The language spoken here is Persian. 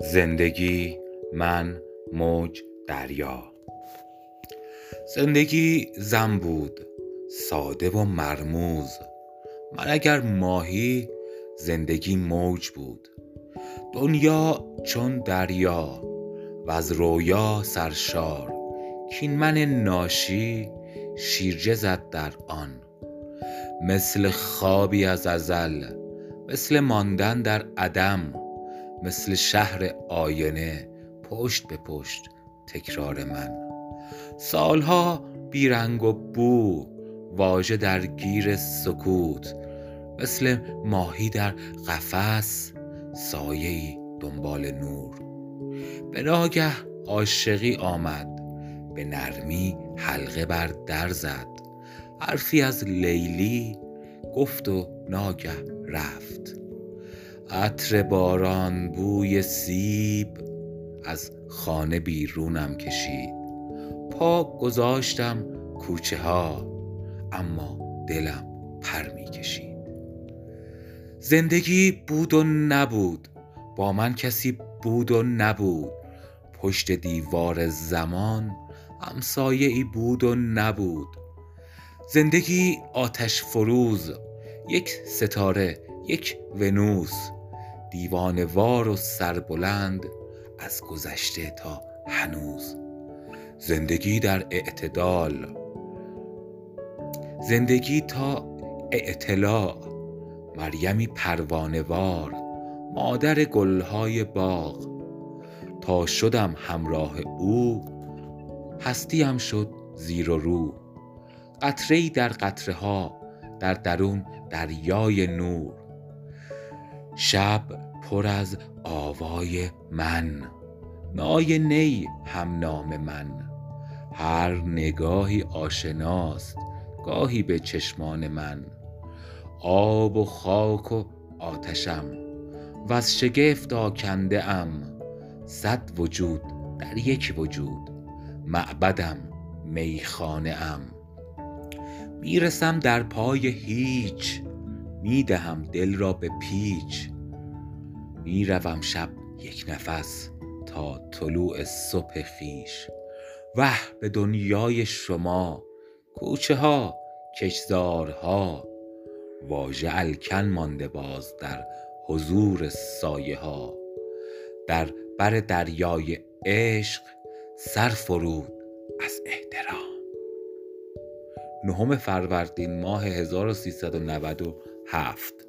زندگی من موج دریا. زندگی زن بود ساده و مرموز. من اگر ماهی زندگی موج بود. دنیا چون دریا و از رویا سرشار. کین من ناشی شیرجه زد در آن. مثل خوابی از ازل مثل ماندن در عدم. مثل شهر آینه پشت به پشت تکرار من. سالها بیرنگ و بو واژه در گیر سکوت. مثل ماهی در قفس سایه دنبال نور. به ناگه عاشقی آمد به نرمی حلقه بر در زد. حرفی از لیلی گفت و ناگه رفت. عطر باران بوی سیب از خانه بیرونم کشید. پا گذاشتم کوچه ها اما دلم پر می کشید. زندگی بود و نبود با من کسی بود و نبود. پشت دیوار زمان همسایه ای بود و نبود. زندگی آتش فروز یک ستاره یک ونوس. دیوانوار و سربلند از گذشته تا هنوز. زندگی در اعتدال. زندگی تا اعتلاع مریمی پروانوار مادر گلهای باغ. تا شدم همراه او هستیم شد زیر و رو. قطره در قطره ها در درون دریای نور. شب پر از آوای من. نای نی هم نام من. هر نگاهی آشناست گاهی به چشمان من. آب و خاک و آتشم و از شگفت آکنده ام. صد وجود در یک وجود معبدم میخانه ام. می‌رسم در پای هیچ می‌دهم دل را به پیچ. می‌روم شب یک نفس تا طلوع صبح خویش. وه به دنیای شما کوچه ها کشتزارها. واژه الکن مانده باز در حضور سایه ها. در بر دریای عشق سر فرود از احترام. نهم فروردین ماه هفت